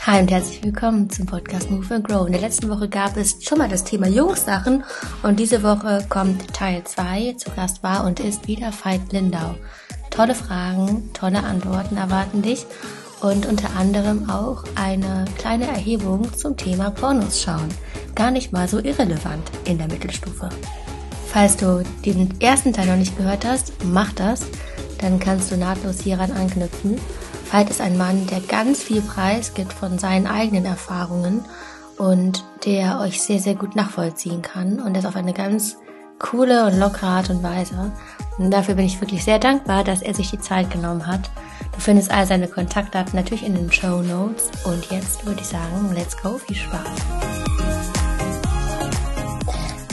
Hi und herzlich willkommen zum Podcast Move and Grow. In der letzten Woche gab es schon mal das Thema Jungssachen und diese Woche kommt Teil 2. Zu Gast war und ist wieder Veit Lindau. Tolle Fragen, tolle Antworten erwarten dich und unter anderem auch eine kleine Erhebung zum Thema Pornos schauen. Gar nicht mal so irrelevant in der Mittelstufe. Falls du den ersten Teil noch nicht gehört hast, mach das, dann kannst du nahtlos hieran anknüpfen Veit ist ein Mann, der ganz viel Preis gibt von seinen eigenen Erfahrungen und der euch sehr, sehr gut nachvollziehen kann und das auf eine ganz coole und lockere Art und Weise. Und dafür bin ich wirklich sehr dankbar, dass er sich die Zeit genommen hat. Du findest all seine Kontaktdaten natürlich in den Show Notes. Und jetzt würde ich sagen, let's go, viel Spaß.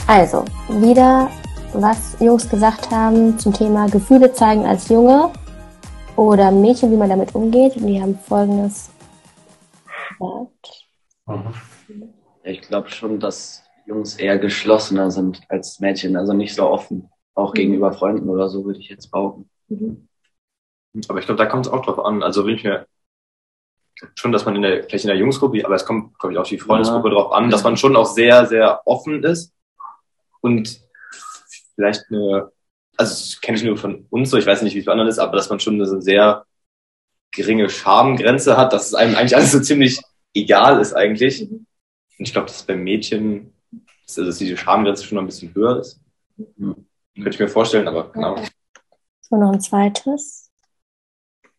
Also, wieder was Jungs gesagt haben zum Thema Gefühle zeigen als Junge oder Mädchen, wie man damit umgeht. Und die haben folgendes gesagt. Mhm. Ich glaube schon, dass Jungs eher geschlossener sind als Mädchen, also nicht so offen. Auch mhm. gegenüber Freunden oder so, würde ich jetzt behaupten. Mhm. Aber ich glaube, da kommt es auch drauf an. Also wenn ich mir schon, dass man in der, vielleicht in der Jungsgruppe, aber es kommt, glaube ich, auch die Freundesgruppe ja. drauf an, dass man schon auch sehr, sehr offen ist und vielleicht eine also das kenne ich nur von uns so, ich weiß nicht, wie es bei anderen ist, aber dass man schon eine sehr geringe Schamgrenze hat, dass es einem eigentlich alles so ziemlich egal ist eigentlich. Und ich glaube, dass bei Mädchen, also dass diese Schamgrenze schon noch ein bisschen höher ist. Hm. Könnte ich mir vorstellen, aber genau. So, noch ein zweites.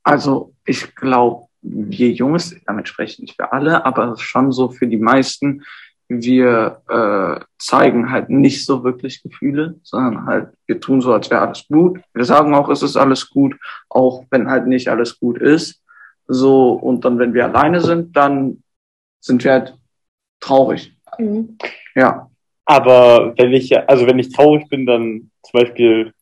Also ich glaube, wir Jungs, damit spreche ich nicht für alle, aber schon so für die meisten, wir äh, zeigen halt nicht so wirklich Gefühle, sondern halt, wir tun so, als wäre alles gut. Wir sagen auch, es ist alles gut, auch wenn halt nicht alles gut ist. So, und dann, wenn wir alleine sind, dann sind wir halt traurig. Mhm. Ja. Aber wenn ich, also wenn ich traurig bin, dann zum Beispiel,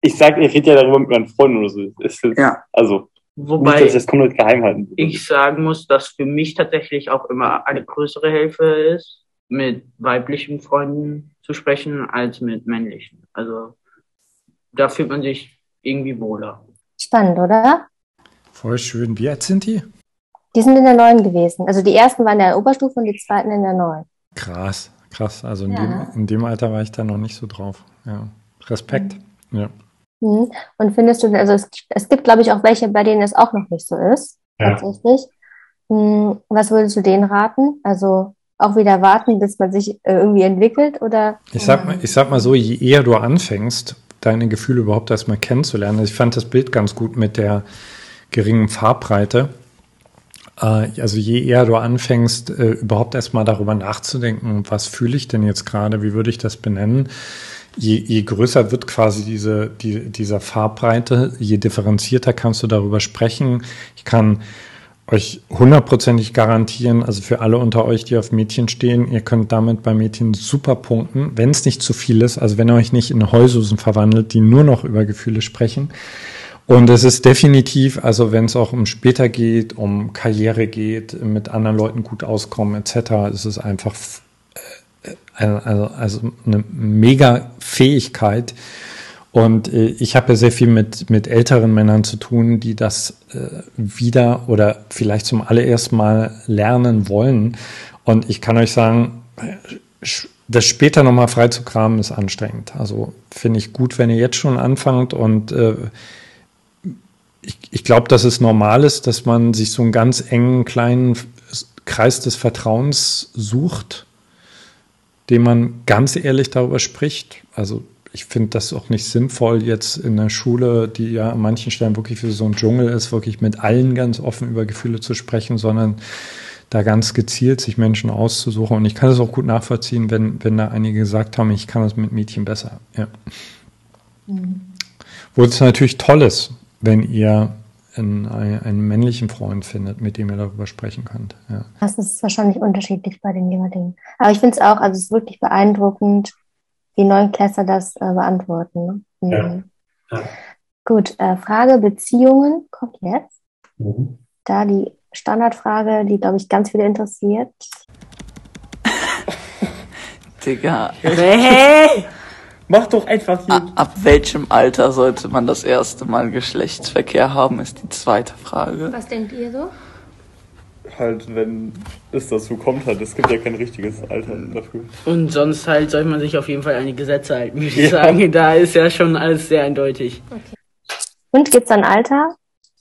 ich sag, ich rede ja darüber mit meinen Freunden oder so. Ist, ja. Also, Wobei nicht, das komplett geheim halten. ich sagen muss, dass für mich tatsächlich auch immer eine größere Hilfe ist, mit weiblichen Freunden zu sprechen, als mit männlichen. Also da fühlt man sich irgendwie wohler. Spannend, oder? Voll schön. Wie alt sind die? Die sind in der neuen gewesen. Also die ersten waren in der Oberstufe und die zweiten in der neuen. Krass, krass. Also in, ja. dem, in dem Alter war ich da noch nicht so drauf. Ja. Respekt. Mhm. Ja. Mhm. Und findest du, also es, es gibt, glaube ich, auch welche, bei denen es auch noch nicht so ist, ja. tatsächlich. Mhm. Was würdest du denen raten? Also auch wieder warten, bis man sich äh, irgendwie entwickelt oder? Ich sag mal, ich sag mal so, je eher du anfängst, deine Gefühle überhaupt erstmal kennenzulernen. Also ich fand das Bild ganz gut mit der geringen Farbbreite. Äh, also je eher du anfängst, äh, überhaupt erstmal darüber nachzudenken, was fühle ich denn jetzt gerade, wie würde ich das benennen, je, je größer wird quasi diese, die, dieser Farbbreite, je differenzierter kannst du darüber sprechen. Ich kann euch hundertprozentig garantieren, also für alle unter euch, die auf Mädchen stehen, ihr könnt damit bei Mädchen super punkten, wenn es nicht zu viel ist, also wenn ihr euch nicht in Heususen verwandelt, die nur noch über Gefühle sprechen. Und es ist definitiv, also wenn es auch um später geht, um Karriere geht, mit anderen Leuten gut auskommen etc., ist es einfach also, also eine mega Fähigkeit. Und äh, ich habe ja sehr viel mit, mit älteren Männern zu tun, die das äh, wieder oder vielleicht zum allerersten Mal lernen wollen. Und ich kann euch sagen, das später nochmal frei zu kramen ist anstrengend. Also finde ich gut, wenn ihr jetzt schon anfangt und äh, ich, ich glaube, dass es normal ist, dass man sich so einen ganz engen kleinen Kreis des Vertrauens sucht dem man ganz ehrlich darüber spricht. Also ich finde das auch nicht sinnvoll, jetzt in der Schule, die ja an manchen Stellen wirklich für so ein Dschungel ist, wirklich mit allen ganz offen über Gefühle zu sprechen, sondern da ganz gezielt sich Menschen auszusuchen. Und ich kann es auch gut nachvollziehen, wenn, wenn da einige gesagt haben, ich kann das mit Mädchen besser. Ja. Mhm. Wo es natürlich toll ist, wenn ihr einen, einen, männlichen Freund findet, mit dem ihr darüber sprechen könnt. Ja. Das ist wahrscheinlich unterschiedlich bei den jeweiligen. Aber ich finde es auch, also es ist wirklich beeindruckend, wie Neunklässler das äh, beantworten. Ne? Ja. Mhm. ja. Gut, äh, Frage Beziehungen kommt jetzt. Mhm. Da die Standardfrage, die, glaube ich, ganz viele interessiert. Digga. Hey! Mach doch einfach hier. Ab welchem Alter sollte man das erste Mal Geschlechtsverkehr haben, ist die zweite Frage. Was denkt ihr so? Halt, wenn es dazu kommt, halt. Es gibt ja kein richtiges Alter dafür. Und sonst halt soll man sich auf jeden Fall an die Gesetze halten, würde ich ja. sagen. Da ist ja schon alles sehr eindeutig. Okay. Und gibt es ein Alter?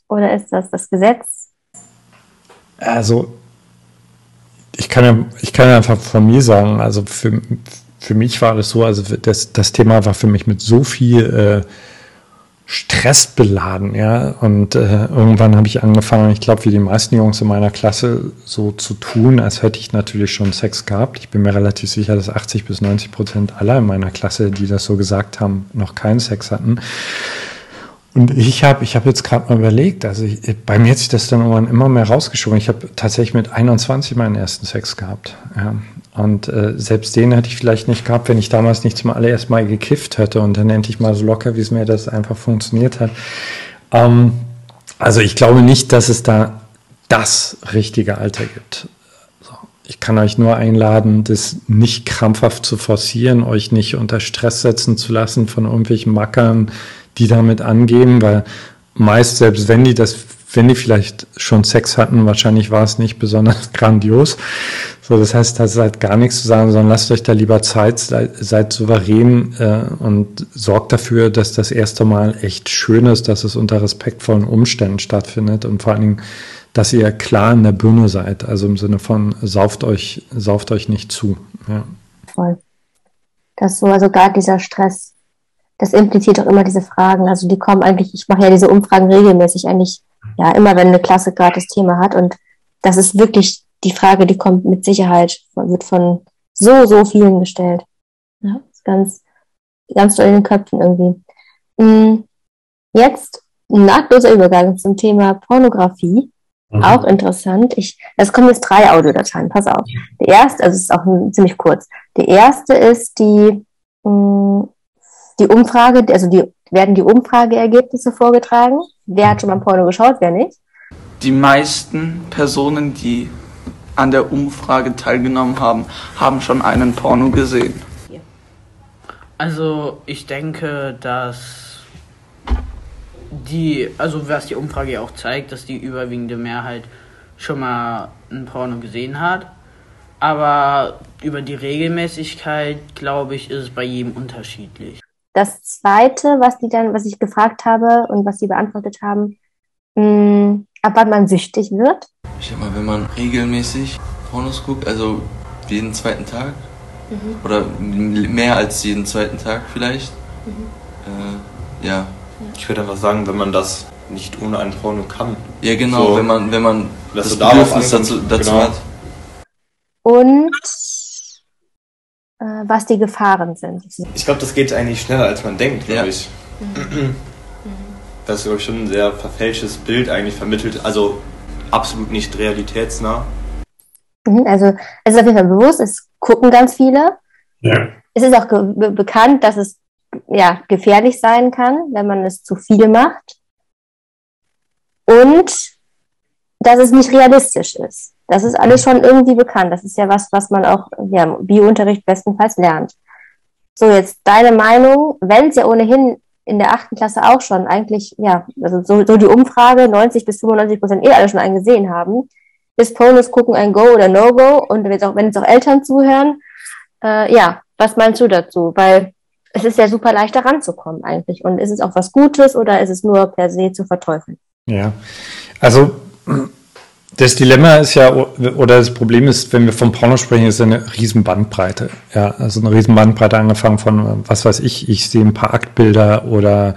Oder ist das das Gesetz? Also, ich kann ja, ich kann ja einfach von mir sagen, also für, für mich war das so, also das, das Thema war für mich mit so viel äh, Stress beladen, ja. Und äh, irgendwann habe ich angefangen, ich glaube, wie die meisten Jungs in meiner Klasse so zu tun, als hätte ich natürlich schon Sex gehabt. Ich bin mir relativ sicher, dass 80 bis 90 Prozent aller in meiner Klasse, die das so gesagt haben, noch keinen Sex hatten. Und ich habe ich hab jetzt gerade mal überlegt, also ich, bei mir hat sich das dann irgendwann immer mehr rausgeschoben. Ich habe tatsächlich mit 21 meinen ersten Sex gehabt. Ja. Und äh, selbst den hätte ich vielleicht nicht gehabt, wenn ich damals nicht zum allerersten Mal gekifft hätte und dann endlich mal so locker, wie es mir das einfach funktioniert hat. Ähm, also ich glaube nicht, dass es da das richtige Alter gibt. Ich kann euch nur einladen, das nicht krampfhaft zu forcieren, euch nicht unter Stress setzen zu lassen von irgendwelchen Mackern, die damit angeben, weil meist, selbst wenn die das, wenn die vielleicht schon Sex hatten, wahrscheinlich war es nicht besonders grandios. So, das heißt, das ist halt gar nichts zu sagen, sondern lasst euch da lieber Zeit, seid, seid souverän äh, und sorgt dafür, dass das erste Mal echt schön ist, dass es unter respektvollen Umständen stattfindet und vor allen Dingen, dass ihr klar in der Birne seid, also im Sinne von sauft euch, sauft euch nicht zu. Ja. Voll. Das so, also gar dieser Stress das impliziert auch immer diese Fragen. Also die kommen eigentlich, ich mache ja diese Umfragen regelmäßig eigentlich, ja, immer wenn eine Klasse gerade das Thema hat. Und das ist wirklich die Frage, die kommt mit Sicherheit, wird von so, so vielen gestellt. Ja, ist ganz, ganz doll in den Köpfen irgendwie. Hm, jetzt ein nahtloser Übergang zum Thema Pornografie. Mhm. Auch interessant. Ich, es kommen jetzt drei Audiodateien, pass auf. Der erste, also es ist auch ziemlich kurz. Der erste ist die mh, hm, die Umfrage, also die werden die Umfrageergebnisse vorgetragen. Wer hat schon mal Porno geschaut, wer nicht? Die meisten Personen, die an der Umfrage teilgenommen haben, haben schon einen Porno gesehen. Also ich denke, dass die, also was die Umfrage ja auch zeigt, dass die überwiegende Mehrheit schon mal ein Porno gesehen hat. Aber über die Regelmäßigkeit, glaube ich, ist es bei jedem unterschiedlich. Das zweite, was die dann, was ich gefragt habe und was sie beantwortet haben, mh, hm, ab wann man süchtig wird. Ich sag mal, wenn man regelmäßig Pornos guckt, also jeden zweiten Tag mhm. oder mehr als jeden zweiten Tag vielleicht. Mhm. Äh, ja. Ich würde einfach sagen, wenn man das nicht ohne ein Porno kann. Ja, genau, so, wenn man, wenn man das Bedürfnis dazu, dazu genau. hat. Und was die Gefahren sind. Ich glaube, das geht eigentlich schneller, als man denkt, glaube ja. ich. Mhm. Das ist, glaube ich, schon ein sehr verfälschtes Bild eigentlich vermittelt, also absolut nicht realitätsnah. Mhm, also es ist auf jeden Fall bewusst, es gucken ganz viele. Ja. Es ist auch be bekannt, dass es ja, gefährlich sein kann, wenn man es zu viel macht. Und dass es nicht realistisch ist. Das ist alles schon irgendwie bekannt. Das ist ja was, was man auch ja, im Biounterricht bestenfalls lernt. So, jetzt deine Meinung, wenn es ja ohnehin in der achten Klasse auch schon eigentlich, ja, also so, so die Umfrage, 90 bis 95 Prozent eh alle schon einen gesehen haben, ist Ponus gucken ein Go oder No-Go? Und wenn jetzt auch, wenn jetzt auch Eltern zuhören, äh, ja, was meinst du dazu? Weil es ist ja super leicht da ranzukommen eigentlich. Und ist es auch was Gutes oder ist es nur per se zu verteufeln? Ja, also das Dilemma ist ja, oder das Problem ist, wenn wir vom Porno sprechen, ist eine riesen Bandbreite. Ja, also eine riesen Bandbreite angefangen von, was weiß ich, ich sehe ein paar Aktbilder oder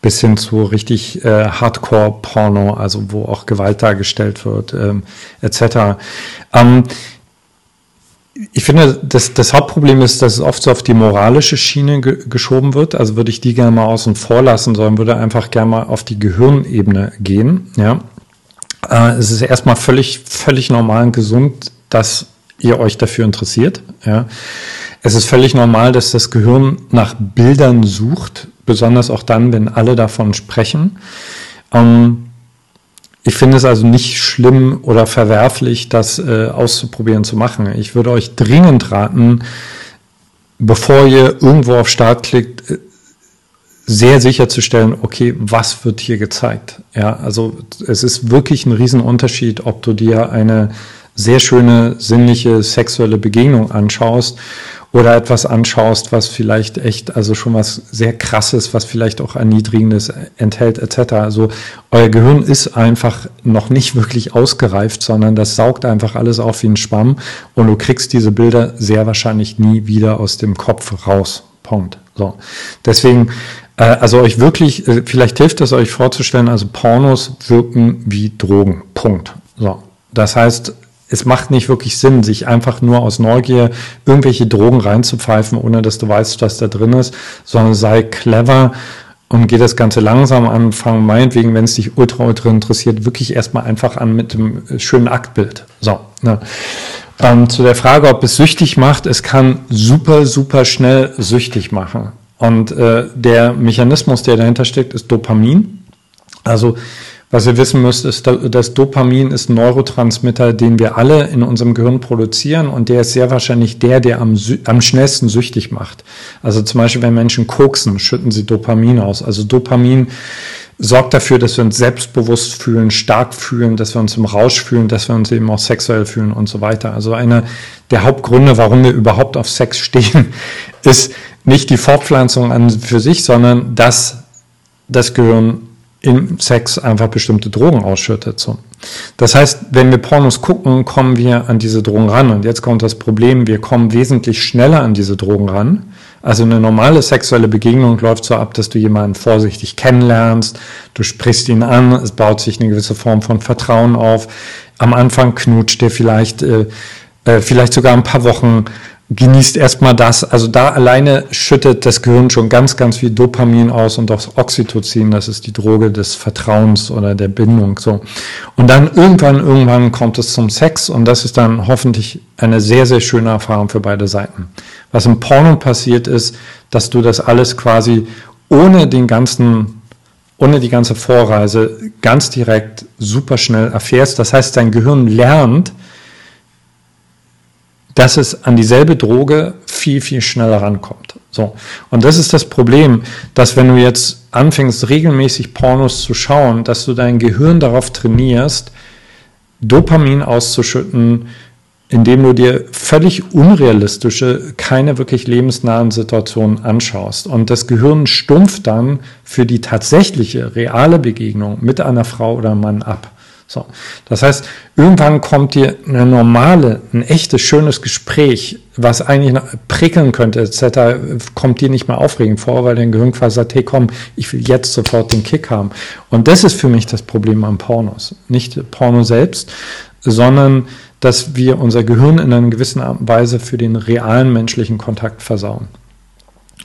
bis hin zu richtig äh, Hardcore-Porno, also wo auch Gewalt dargestellt wird, ähm, etc. Ähm, ich finde, das, das Hauptproblem ist, dass es oft so auf die moralische Schiene ge geschoben wird. Also würde ich die gerne mal außen vor lassen, sondern würde einfach gerne mal auf die Gehirnebene gehen. Ja, äh, es ist erstmal völlig, völlig normal und gesund, dass ihr euch dafür interessiert. Ja. Es ist völlig normal, dass das Gehirn nach Bildern sucht, besonders auch dann, wenn alle davon sprechen. Ähm, ich finde es also nicht schlimm oder verwerflich, das äh, auszuprobieren zu machen. Ich würde euch dringend raten, bevor ihr irgendwo auf Start klickt, äh, sehr sicherzustellen, okay, was wird hier gezeigt? Ja, also es ist wirklich ein Riesenunterschied, ob du dir eine sehr schöne sinnliche sexuelle Begegnung anschaust oder etwas anschaust, was vielleicht echt, also schon was sehr krasses, was vielleicht auch erniedrigendes enthält, etc. Also euer Gehirn ist einfach noch nicht wirklich ausgereift, sondern das saugt einfach alles auf wie ein Schwamm und du kriegst diese Bilder sehr wahrscheinlich nie wieder aus dem Kopf raus. Punkt. So. Deswegen, also euch wirklich, äh, vielleicht hilft es euch vorzustellen, also Pornos wirken wie Drogen. Punkt. So. Das heißt, es macht nicht wirklich Sinn, sich einfach nur aus Neugier irgendwelche Drogen reinzupfeifen, ohne dass du weißt, was da drin ist, sondern sei clever und geh das Ganze langsam an, fang meinetwegen, wenn es dich ultra, ultra interessiert, wirklich erstmal einfach an mit dem schönen Aktbild. So, ne. Ähm, zu der Frage, ob es süchtig macht, es kann super, super schnell süchtig machen. Und äh, der Mechanismus, der dahinter steckt, ist Dopamin. Also was ihr wissen müsst, ist, dass Dopamin ist ein Neurotransmitter, den wir alle in unserem Gehirn produzieren und der ist sehr wahrscheinlich der, der am, am schnellsten süchtig macht. Also zum Beispiel, wenn Menschen koksen, schütten sie Dopamin aus. Also Dopamin sorgt dafür, dass wir uns selbstbewusst fühlen, stark fühlen, dass wir uns im Rausch fühlen, dass wir uns eben auch sexuell fühlen und so weiter. Also einer der Hauptgründe, warum wir überhaupt auf Sex stehen, ist nicht die Fortpflanzung an für sich, sondern dass das Gehirn im Sex einfach bestimmte Drogen ausschüttet. So. Das heißt, wenn wir Pornos gucken, kommen wir an diese Drogen ran. Und jetzt kommt das Problem, wir kommen wesentlich schneller an diese Drogen ran. Also eine normale sexuelle Begegnung läuft so ab, dass du jemanden vorsichtig kennenlernst, du sprichst ihn an, es baut sich eine gewisse Form von Vertrauen auf. Am Anfang knutscht ihr vielleicht, äh, äh, vielleicht sogar ein paar Wochen genießt erstmal das. Also da alleine schüttet das Gehirn schon ganz, ganz viel Dopamin aus und auch Oxytocin, das ist die Droge des Vertrauens oder der Bindung, so. Und dann irgendwann, irgendwann kommt es zum Sex und das ist dann hoffentlich eine sehr, sehr schöne Erfahrung für beide Seiten. Was im Porno passiert ist, dass du das alles quasi ohne den ganzen ohne die ganze Vorreise ganz direkt super schnell erfährst. Das heißt, dein Gehirn lernt, dass es an dieselbe Droge viel, viel schneller rankommt. So. Und das ist das Problem, dass wenn du jetzt anfängst, regelmäßig Pornos zu schauen, dass du dein Gehirn darauf trainierst, Dopamin auszuschütten, indem du dir völlig unrealistische, keine wirklich lebensnahen Situationen anschaust. Und das Gehirn stumpft dann für die tatsächliche, reale Begegnung mit einer Frau oder einem Mann ab. So. Das heißt, irgendwann kommt dir eine normale, ein echtes, schönes Gespräch, was eigentlich prickeln könnte, etc., kommt dir nicht mehr aufregend vor, weil dein Gehirn quasi sagt, hey komm, ich will jetzt sofort den Kick haben. Und das ist für mich das Problem am Pornos. Nicht Porno selbst, sondern dass wir unser Gehirn in einer gewissen Art und Weise für den realen menschlichen Kontakt versauen.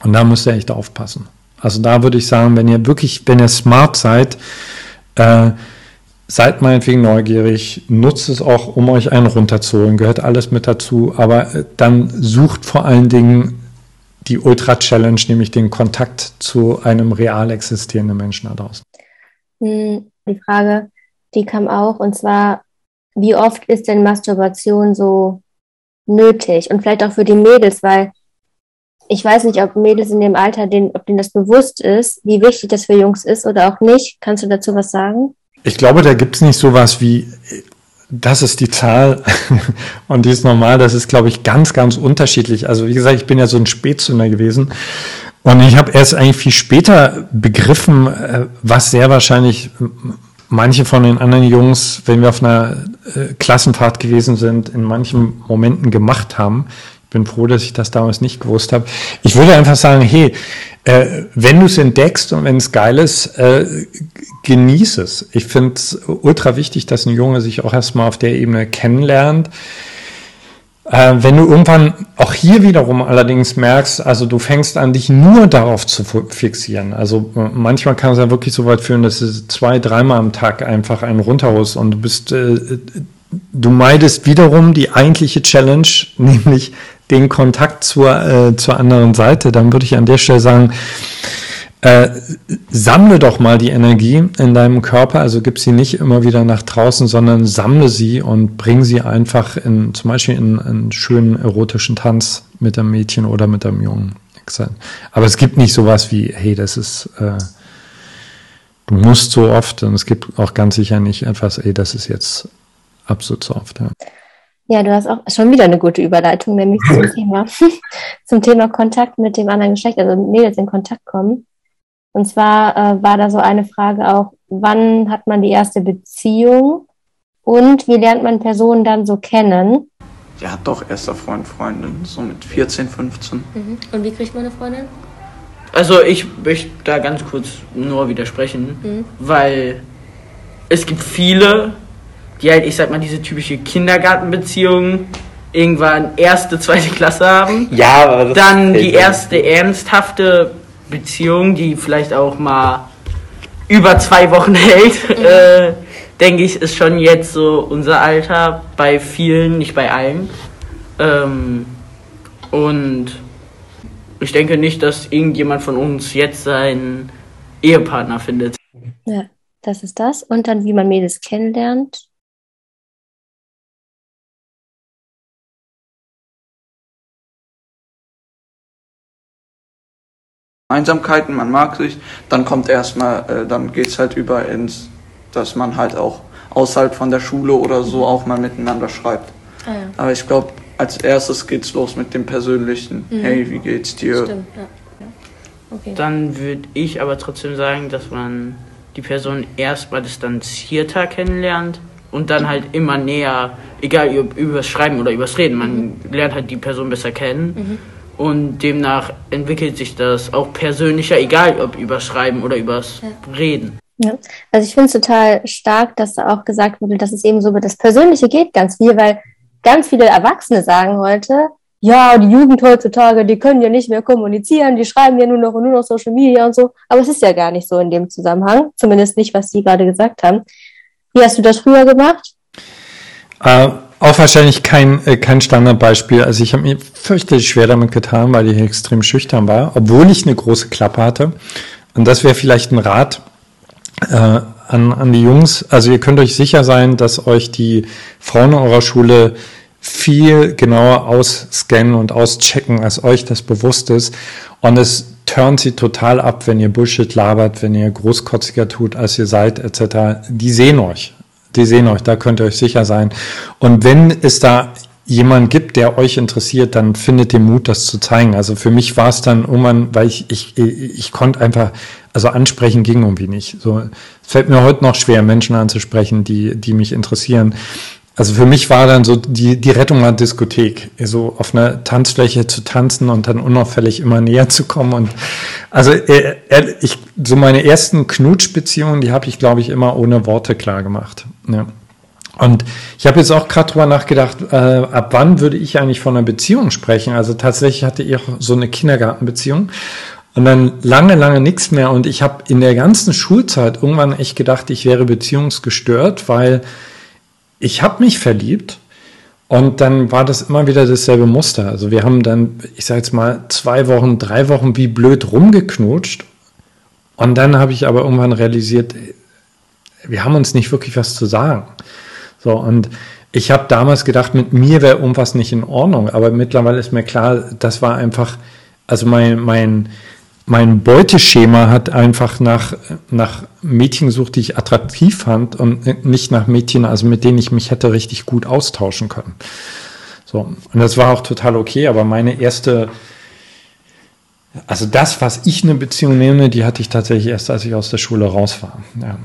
Und da müsst ihr echt aufpassen. Also da würde ich sagen, wenn ihr wirklich, wenn ihr smart seid, äh, Seid meinetwegen neugierig, nutzt es auch, um euch einen runterzuholen, gehört alles mit dazu, aber äh, dann sucht vor allen Dingen die Ultra-Challenge, nämlich den Kontakt zu einem real existierenden Menschen da draußen. Hm, die Frage, die kam auch, und zwar, wie oft ist denn Masturbation so nötig? Und vielleicht auch für die Mädels, weil ich weiß nicht, ob Mädels in dem Alter, denen, ob denen das bewusst ist, wie wichtig das für Jungs ist oder auch nicht. Kannst du dazu was sagen? Ich glaube, da gibt es nicht sowas wie, das ist die Zahl und die ist normal. Das ist, glaube ich, ganz, ganz unterschiedlich. Also wie gesagt, ich bin ja so ein Spätzünder gewesen und ich habe erst eigentlich viel später begriffen, äh, was sehr wahrscheinlich manche von den anderen Jungs, wenn wir auf einer äh, Klassenfahrt gewesen sind, in manchen Momenten gemacht haben. Bin froh, dass ich das damals nicht gewusst habe. Ich würde einfach sagen, hey, äh, wenn du es entdeckst und wenn es geil ist, äh, genieß es. Ich finde es ultra wichtig, dass ein Junge sich auch erstmal auf der Ebene kennenlernt. Äh, wenn du irgendwann auch hier wiederum allerdings merkst, also du fängst an, dich nur darauf zu fixieren. Also äh, manchmal kann es ja wirklich so weit führen, dass du zwei, dreimal am Tag einfach einen runterholst und du bist, äh, du meidest wiederum die eigentliche Challenge, nämlich den Kontakt zur, äh, zur anderen Seite, dann würde ich an der Stelle sagen, äh, sammle doch mal die Energie in deinem Körper, also gib sie nicht immer wieder nach draußen, sondern sammle sie und bring sie einfach in, zum Beispiel in einen schönen erotischen Tanz. mit einem Mädchen oder mit einem Jungen. Aber es gibt nicht sowas wie, hey, das ist, äh, du musst so oft, und es gibt auch ganz sicher nicht etwas, ey, das ist jetzt absolut so oft. Ja. Ja, du hast auch schon wieder eine gute Überleitung, nämlich zum Thema, zum Thema Kontakt mit dem anderen Geschlecht, also Mädels in Kontakt kommen. Und zwar äh, war da so eine Frage auch, wann hat man die erste Beziehung und wie lernt man Personen dann so kennen? Ja, doch, erster Freund, Freundin, so mit 14, 15. Mhm. Und wie kriegt man eine Freundin? Also ich möchte da ganz kurz nur widersprechen, mhm. weil es gibt viele, die halt, ich sag mal, diese typische Kindergartenbeziehung irgendwann erste, zweite Klasse haben. Ja, aber das Dann die erste ernsthafte Beziehung, die vielleicht auch mal über zwei Wochen hält, mhm. äh, denke ich, ist schon jetzt so unser Alter bei vielen, nicht bei allen. Ähm, und ich denke nicht, dass irgendjemand von uns jetzt seinen Ehepartner findet. Ja, das ist das. Und dann, wie man Mädels kennenlernt. Einsamkeiten, man mag sich, dann kommt erstmal, äh, dann geht es halt über ins, dass man halt auch außerhalb von der Schule oder so auch mal miteinander schreibt. Ah, ja. Aber ich glaube, als erstes geht's los mit dem Persönlichen. Mhm. Hey, wie geht's dir? Stimmt, ja. ja. Okay. Dann würde ich aber trotzdem sagen, dass man die Person erstmal distanzierter kennenlernt und dann halt immer näher, egal ob übers Schreiben oder übers Reden, man mhm. lernt halt die Person besser kennen. Mhm und demnach entwickelt sich das auch persönlicher, egal ob über Schreiben oder übers ja. Reden. Ja, also ich finde es total stark, dass da auch gesagt wurde, dass es eben so über das Persönliche geht ganz viel, weil ganz viele Erwachsene sagen heute, ja, die Jugend heutzutage, die können ja nicht mehr kommunizieren, die schreiben ja nur noch und nur noch Social Media und so. Aber es ist ja gar nicht so in dem Zusammenhang, zumindest nicht, was Sie gerade gesagt haben. Wie hast du das früher gemacht? Äh, auch wahrscheinlich kein, äh, kein Standardbeispiel. Also ich habe mir fürchterlich schwer damit getan, weil ich extrem schüchtern war, obwohl ich eine große Klappe hatte. Und das wäre vielleicht ein Rat äh, an, an die Jungs. Also ihr könnt euch sicher sein, dass euch die Frauen eurer Schule viel genauer ausscannen und auschecken, als euch das bewusst ist. Und es turnt sie total ab, wenn ihr Bullshit labert, wenn ihr großkotziger tut, als ihr seid, etc. Die sehen euch. Die sehen euch, da könnt ihr euch sicher sein. Und wenn es da jemand gibt, der euch interessiert, dann findet den Mut, das zu zeigen. Also für mich war es dann irgendwann, weil ich, ich, ich konnte einfach, also ansprechen ging irgendwie nicht. So, es fällt mir heute noch schwer, Menschen anzusprechen, die, die mich interessieren. Also für mich war dann so die, die Rettung war Diskothek, so auf einer Tanzfläche zu tanzen und dann unauffällig immer näher zu kommen. Und also äh, ich, so meine ersten Knutschbeziehungen, die habe ich, glaube ich, immer ohne Worte klar gemacht. Ja. Und ich habe jetzt auch gerade drüber nachgedacht, äh, ab wann würde ich eigentlich von einer Beziehung sprechen? Also tatsächlich hatte ich auch so eine Kindergartenbeziehung und dann lange, lange nichts mehr. Und ich habe in der ganzen Schulzeit irgendwann echt gedacht, ich wäre beziehungsgestört, weil ich habe mich verliebt und dann war das immer wieder dasselbe Muster. Also wir haben dann, ich sage jetzt mal, zwei Wochen, drei Wochen wie blöd rumgeknutscht. Und dann habe ich aber irgendwann realisiert, wir haben uns nicht wirklich was zu sagen. So, und ich habe damals gedacht, mit mir wäre irgendwas nicht in Ordnung. Aber mittlerweile ist mir klar, das war einfach, also mein, mein, mein Beuteschema hat einfach nach, nach Mädchen gesucht, die ich attraktiv fand und nicht nach Mädchen, also mit denen ich mich hätte richtig gut austauschen können. So. Und das war auch total okay, aber meine erste, also das, was ich eine Beziehung nehme, die hatte ich tatsächlich erst, als ich aus der Schule raus war. Ja.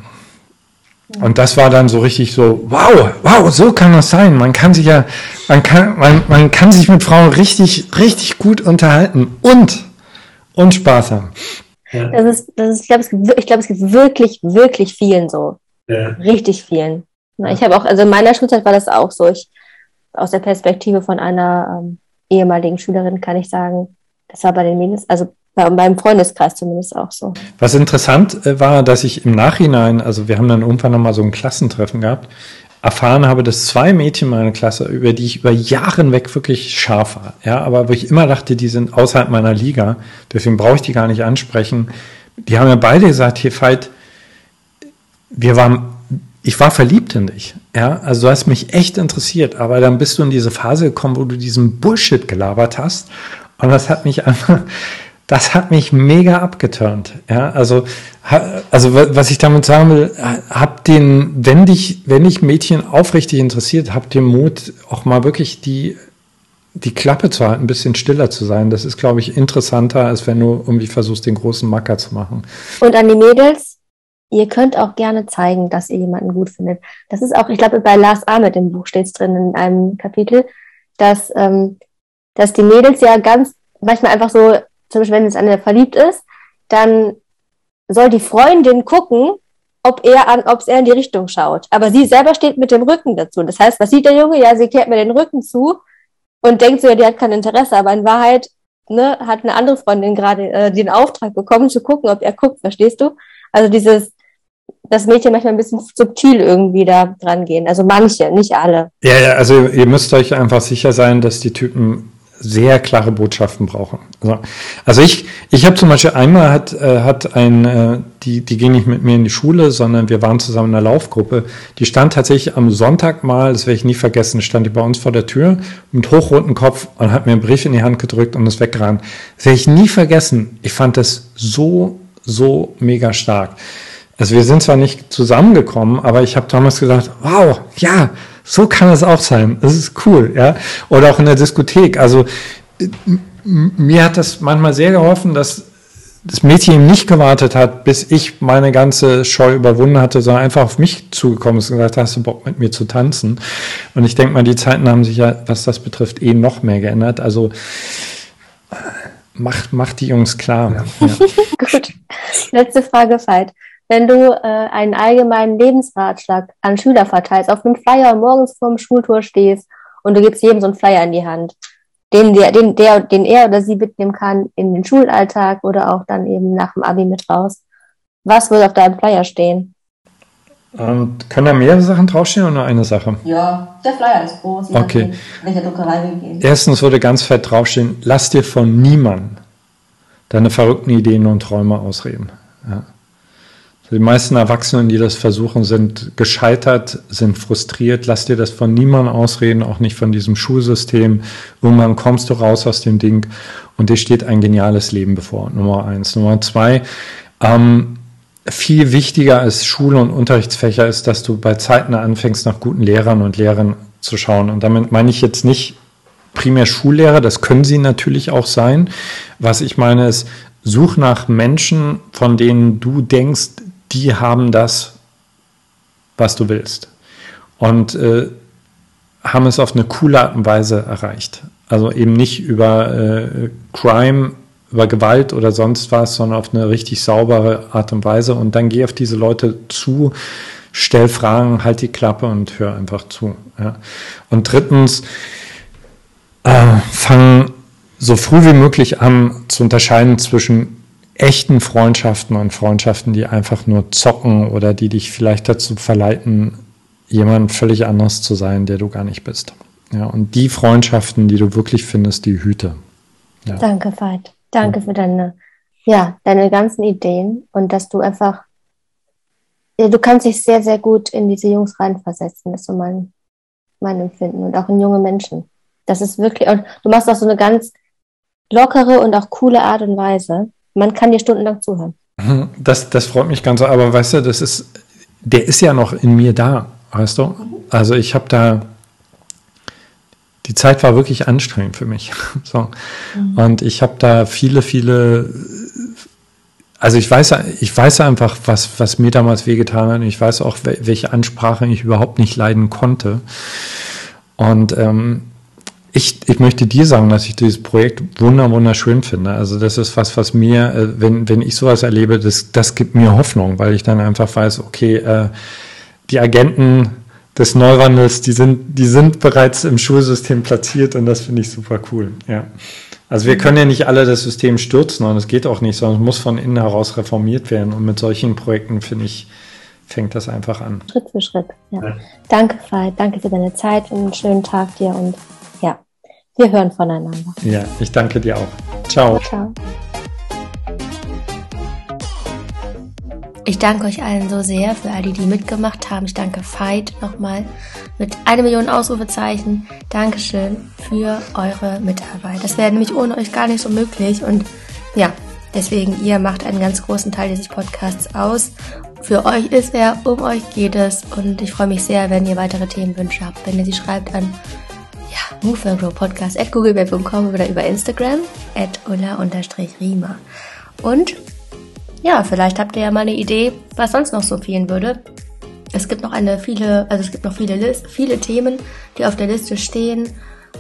Und das war dann so richtig so, wow, wow, so kann das sein. Man kann sich ja, man kann, man, man kann sich mit Frauen richtig, richtig gut unterhalten. Und und Spaß haben. Ja. Das ist, das ist, ich glaube, es, gibt, ich glaub, es gibt wirklich, wirklich vielen so. Ja. Richtig vielen. Ich habe auch, also in meiner Schulzeit war das auch so. Ich, aus der Perspektive von einer ähm, ehemaligen Schülerin kann ich sagen, das war bei den Mädels, also bei meinem Freundeskreis zumindest auch so. Was interessant äh, war, dass ich im Nachhinein, also wir haben dann irgendwann nochmal so ein Klassentreffen gehabt, erfahren habe, dass zwei Mädchen meiner Klasse, über die ich über Jahre hinweg wirklich scharf war, ja, aber wo ich immer dachte, die sind außerhalb meiner Liga, deswegen brauche ich die gar nicht ansprechen. Die haben ja beide gesagt, hier Veit, wir waren, ich war verliebt in dich. Ja, also du hast mich echt interessiert, aber dann bist du in diese Phase gekommen, wo du diesen Bullshit gelabert hast. Und das hat mich einfach, das hat mich mega abgeturnt. Ja, also, also was ich damit sagen will, hab den, wenn dich, wenn dich Mädchen aufrichtig interessiert, habt den Mut, auch mal wirklich die, die Klappe zu halten, ein bisschen stiller zu sein. Das ist, glaube ich, interessanter, als wenn du irgendwie versuchst, den großen Macker zu machen. Und an die Mädels, ihr könnt auch gerne zeigen, dass ihr jemanden gut findet. Das ist auch, ich glaube, bei Lars Ahmed im Buch steht es drin in einem Kapitel, dass, ähm, dass die Mädels ja ganz manchmal einfach so zum Beispiel wenn es an der verliebt ist, dann soll die Freundin gucken, ob er an, ob es er in die Richtung schaut. Aber sie selber steht mit dem Rücken dazu. Das heißt, was sieht der Junge? Ja, sie kehrt mir den Rücken zu und denkt so, ja, die hat kein Interesse. Aber in Wahrheit ne, hat eine andere Freundin gerade äh, den Auftrag bekommen, zu gucken, ob er guckt. Verstehst du? Also dieses, das Mädchen manchmal ein bisschen subtil irgendwie da dran gehen. Also manche, nicht alle. Ja, ja, also ihr müsst euch einfach sicher sein, dass die Typen sehr klare Botschaften brauchen. Also, also ich, ich habe zum Beispiel einmal hat, äh, hat ein, äh, die, die ging nicht mit mir in die Schule, sondern wir waren zusammen in einer Laufgruppe. Die stand tatsächlich am Sonntag mal, das werde ich nie vergessen, stand die bei uns vor der Tür mit hochrotem Kopf und hat mir einen Brief in die Hand gedrückt und ist weggerannt. Das werde ich nie vergessen. Ich fand das so, so mega stark. Also wir sind zwar nicht zusammengekommen, aber ich habe damals gesagt, wow, ja, so kann es auch sein. Das ist cool, ja. Oder auch in der Diskothek. Also mir hat das manchmal sehr geholfen, dass das Mädchen nicht gewartet hat, bis ich meine ganze Scheu überwunden hatte, sondern einfach auf mich zugekommen ist und gesagt, hast du Bock mit mir zu tanzen? Und ich denke mal, die Zeiten haben sich ja, was das betrifft, eh noch mehr geändert. Also macht, macht die Jungs klar. Ja. Ja. Gut. Letzte Frage, Veit wenn du äh, einen allgemeinen Lebensratschlag an Schüler verteilst, auf einem Flyer morgens vorm Schultor stehst und du gibst jedem so einen Flyer in die Hand, den, der, den, der, den er oder sie mitnehmen kann in den Schulalltag oder auch dann eben nach dem Abi mit raus. Was würde auf deinem Flyer stehen? Und können da mehrere Sachen draufstehen oder nur eine Sache? Ja, der Flyer ist groß. Okay. Welcher Druckerei wir gehen. Erstens würde ganz fett draufstehen, lass dir von niemandem deine verrückten Ideen und Träume ausreden. Ja. Die meisten Erwachsenen, die das versuchen, sind gescheitert, sind frustriert. Lass dir das von niemandem ausreden, auch nicht von diesem Schulsystem. Irgendwann kommst du raus aus dem Ding und dir steht ein geniales Leben bevor. Nummer eins. Nummer zwei, ähm, viel wichtiger als Schule und Unterrichtsfächer ist, dass du bei Zeiten anfängst, nach guten Lehrern und Lehrern zu schauen. Und damit meine ich jetzt nicht primär Schullehrer, das können sie natürlich auch sein. Was ich meine ist, such nach Menschen, von denen du denkst, die haben das, was du willst. Und äh, haben es auf eine coole Art und Weise erreicht. Also eben nicht über äh, Crime, über Gewalt oder sonst was, sondern auf eine richtig saubere Art und Weise. Und dann geh auf diese Leute zu, stell Fragen, halt die Klappe und hör einfach zu. Ja. Und drittens, äh, fang so früh wie möglich an zu unterscheiden zwischen echten Freundschaften und Freundschaften, die einfach nur zocken oder die dich vielleicht dazu verleiten, jemand völlig anderes zu sein, der du gar nicht bist. Ja, und die Freundschaften, die du wirklich findest, die Hüte. Ja. Danke, Veit. Danke ja. für deine, ja, deine ganzen Ideen und dass du einfach, ja, du kannst dich sehr, sehr gut in diese Jungs reinversetzen, das ist so mein, mein Empfinden und auch in junge Menschen. Das ist wirklich, und du machst auch so eine ganz lockere und auch coole Art und Weise man kann dir stundenlang zuhören. Das, das freut mich ganz, aber weißt du, das ist, der ist ja noch in mir da, weißt du? Also ich habe da, die Zeit war wirklich anstrengend für mich. So. Mhm. Und ich habe da viele, viele, also ich weiß, ich weiß einfach, was, was mir damals wehgetan hat. Und ich weiß auch, welche Ansprache ich überhaupt nicht leiden konnte. Und ähm, ich, ich möchte dir sagen, dass ich dieses Projekt wunder, wunderschön finde. Also das ist was, was mir, äh, wenn, wenn ich sowas erlebe, das, das gibt mir Hoffnung, weil ich dann einfach weiß, okay, äh, die Agenten des Neuwandels, die sind, die sind bereits im Schulsystem platziert und das finde ich super cool. Ja. Also wir können ja nicht alle das System stürzen und es geht auch nicht, sondern es muss von innen heraus reformiert werden. Und mit solchen Projekten finde ich, fängt das einfach an. Schritt für Schritt. Ja. ja. Danke, Veit. Danke für deine Zeit und einen schönen Tag dir und wir hören voneinander. Ja, ich danke dir auch. Ciao. Ciao. Ich danke euch allen so sehr für all die, die mitgemacht haben. Ich danke Veit nochmal mit einer Million Ausrufezeichen. Dankeschön für eure Mitarbeit. Das wäre nämlich ohne euch gar nicht so möglich. Und ja, deswegen, ihr macht einen ganz großen Teil dieses Podcasts aus. Für euch ist er, um euch geht es. Und ich freue mich sehr, wenn ihr weitere Themenwünsche habt. Wenn ihr sie schreibt an ja, moveandgrowpodcast at googlemail.com oder über Instagram at ulla-rima. Und ja, vielleicht habt ihr ja mal eine Idee, was sonst noch so fehlen würde. Es gibt noch eine viele, also es gibt noch viele, viele Themen, die auf der Liste stehen.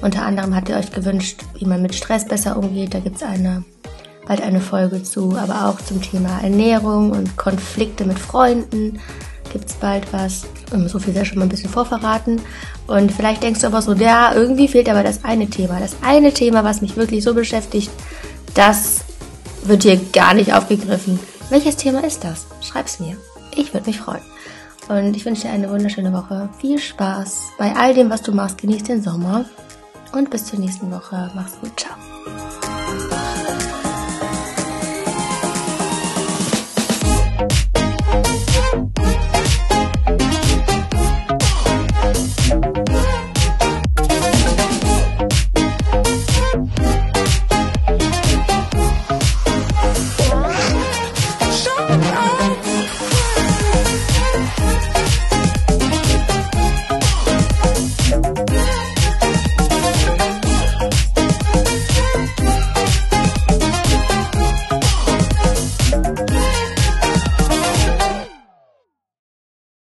Unter anderem habt ihr euch gewünscht, wie man mit Stress besser umgeht. Da gibt's eine, bald eine Folge zu, aber auch zum Thema Ernährung und Konflikte mit Freunden gibt's bald was. So viel sei schon mal ein bisschen vorverraten. Und vielleicht denkst du aber so, ja, irgendwie fehlt aber das eine Thema. Das eine Thema, was mich wirklich so beschäftigt, das wird hier gar nicht aufgegriffen. Welches Thema ist das? Schreib's mir. Ich würde mich freuen. Und ich wünsche dir eine wunderschöne Woche. Viel Spaß bei all dem, was du machst. Genieß den Sommer. Und bis zur nächsten Woche. Mach's gut. Ciao.